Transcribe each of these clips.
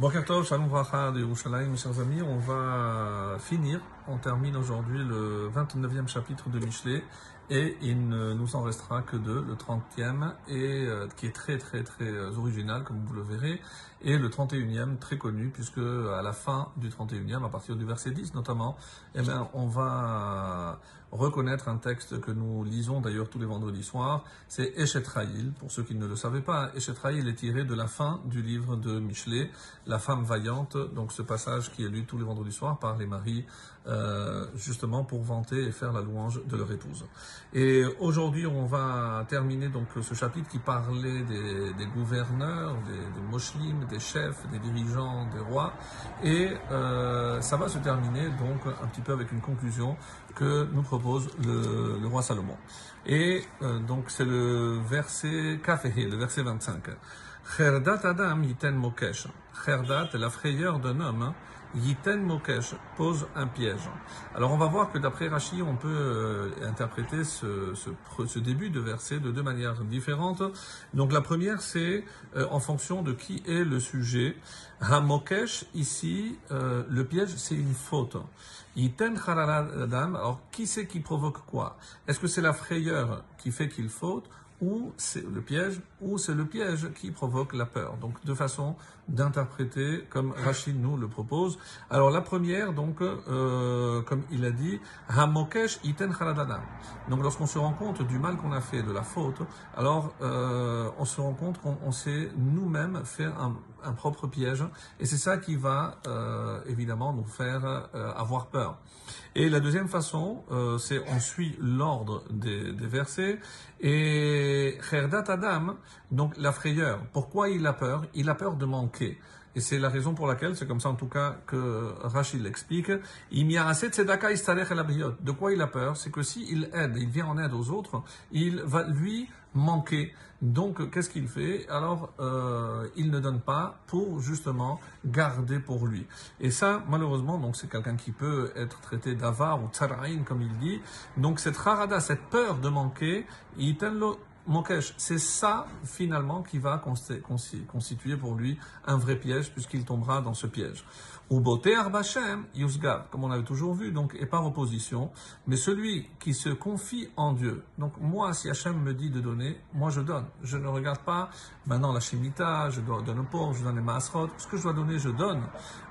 Boker Tov, Shalom Vracha de Yerushalayim, mes chers amis, on va finir, on termine aujourd'hui le 29e chapitre de Michelet et il ne nous en restera que deux, le 30e et euh, qui est très très très euh, original comme vous le verrez et le 31e très connu puisque à la fin du 31e, à partir du verset 10 notamment, eh on va reconnaître un texte que nous lisons d'ailleurs tous les vendredis soirs, c'est Eshetraïl, pour ceux qui ne le savaient pas, Eshetraïl est tiré de la fin du livre de Michelet, La femme vaillante, donc ce passage qui est lu tous les vendredis soirs par les maris, euh, justement pour vanter et faire la louange de leur épouse. Et aujourd'hui, on va terminer donc ce chapitre qui parlait des, gouverneurs, des, des des chefs, des dirigeants, des rois, et euh, ça va se terminer donc un petit peu avec une conclusion que nous propose le, roi Salomon. Et euh, donc c'est le verset Kafehe, le verset 25. Cherdat Adam yiten mokesh. Cherdat est la frayeur d'un homme. Yiten Mokesh pose un piège. Alors on va voir que d'après Rashi, on peut euh, interpréter ce, début de verset de deux manières différentes. Donc la première, c'est euh, en fonction de qui est le sujet. Hamokesh, ici, euh, le piège, c'est une faute. Yiten Adam, alors qui c'est qui provoque quoi? Est-ce que c'est la frayeur qui fait qu'il faute ou c'est le piège, ou c'est le piège qui provoque la peur. Donc deux façons d'interpréter comme Rachid nous le propose. Alors la première, donc, euh, comme il a dit, Hamokesh iten Donc lorsqu'on se rend compte du mal qu'on a fait, de la faute, alors euh, on se rend compte qu'on s'est nous-mêmes fait un, propre piège, et c'est ça qui va euh, évidemment nous faire avoir peur. Et la deuxième façon, c'est on suit l'ordre des, des versets et Kherdat Adam, donc la frayeur. Pourquoi il a peur? Il a peur de manquer. Et c'est la raison pour laquelle, c'est comme ça en tout cas que Rachid l'explique, de quoi il a peur? C'est que s'il aide, il vient en aide aux autres, il va lui manquer. Donc, qu'est-ce qu'il fait? Alors, euh, il ne donne pas pour justement garder pour lui. Et ça, malheureusement, c'est quelqu'un qui peut être traité d'avare ou tsaraïn, comme il dit. Donc, cette harada, cette peur de manquer, il Mokesh, c'est ça finalement qui va constituer pour lui un vrai piège puisqu'il tombera dans ce piège. Ou Arbachem, Yusgav, comme on avait toujours vu, donc, et par opposition, mais celui qui se confie en Dieu. Donc, moi, si Hachem me dit de donner, moi je donne. Je ne regarde pas, maintenant la Shemitah, je dois donner aux pauvres, je donne les Maasrot, ce que je dois donner, je donne.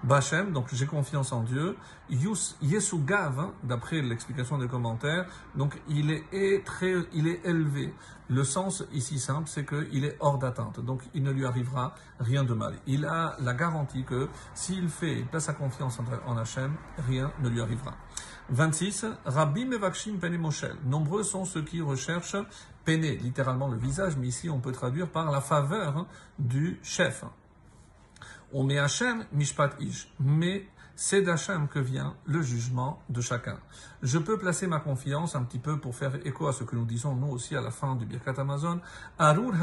Bachem, donc j'ai confiance en Dieu. Yus, Yesugav, hein, d'après l'explication des commentaires, donc il est très, il est élevé. Le sens ici simple, c'est qu'il est hors d'atteinte. Donc il ne lui arrivera rien de mal. Il a la garantie que s'il fait, il place sa confiance en Hachem, rien ne lui arrivera. 26. Rabbi Mevakshim Moshel. Nombreux sont ceux qui recherchent Pene, littéralement le visage, mais ici on peut traduire par la faveur du chef. On met Hachem Mishpat Ish. Mais c'est d'Hachem que vient le jugement de chacun. Je peux placer ma confiance un petit peu pour faire écho à ce que nous disons nous aussi à la fin du Birkat Amazon. Arur.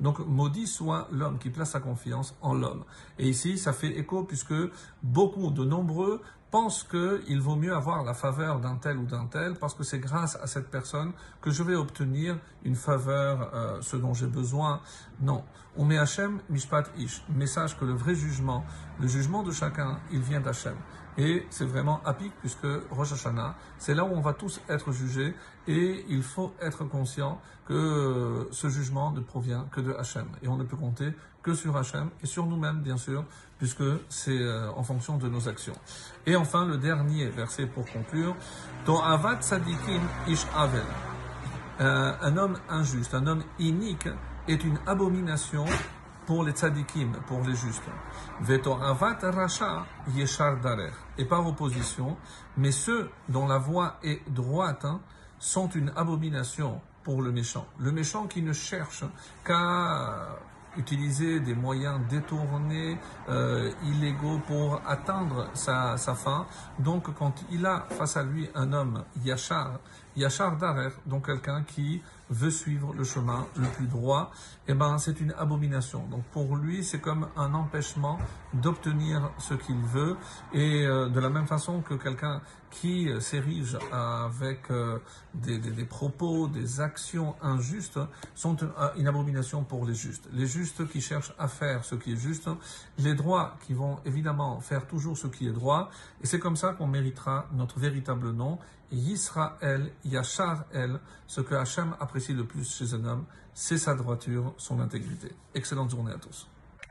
Donc maudit soit l'homme qui place sa confiance en l'homme. Et ici, ça fait écho puisque beaucoup de nombreux pensent qu'il vaut mieux avoir la faveur d'un tel ou d'un tel parce que c'est grâce à cette personne que je vais obtenir une faveur, euh, ce dont j'ai besoin. Non. On met Hachem, Mishpat Ish. Message que le vrai jugement, le jugement de chacun, il vient d'Hachem. Et c'est vraiment apique puisque Rosh Hashanah, c'est là où on va tous être jugés et il faut être conscient que ce jugement ne provient que de Hachem. Et on ne peut compter que sur Hachem et sur nous-mêmes, bien sûr, puisque c'est euh, en fonction de nos actions. Et enfin, le dernier verset pour conclure, Ton avat sadikim ish avel. Euh, un homme injuste, un homme inique est une abomination pour les tzadikim, pour les justes. Vetoravat racha yeshar. Et par opposition, mais ceux dont la voie est droite hein, sont une abomination pour le méchant. Le méchant qui ne cherche qu'à utiliser des moyens détournés, euh, illégaux pour atteindre sa, sa, fin. Donc quand il a face à lui un homme yachar, yachar darer, donc quelqu'un qui veut suivre le chemin le plus droit, eh ben, c'est une abomination. Donc pour lui, c'est comme un empêchement d'obtenir ce qu'il veut. Et euh, de la même façon que quelqu'un qui euh, s'érige avec euh, des, propos, des actions injustes, sont une abomination pour les justes. Les justes qui cherchent à faire ce qui est juste, les droits qui vont évidemment faire toujours ce qui est droit, et c'est comme ça qu'on méritera notre véritable nom, Yisrael, Yachar El, ce que Hachem apprécie le plus chez un homme, c'est sa droiture, son intégrité. Excellente journée à tous.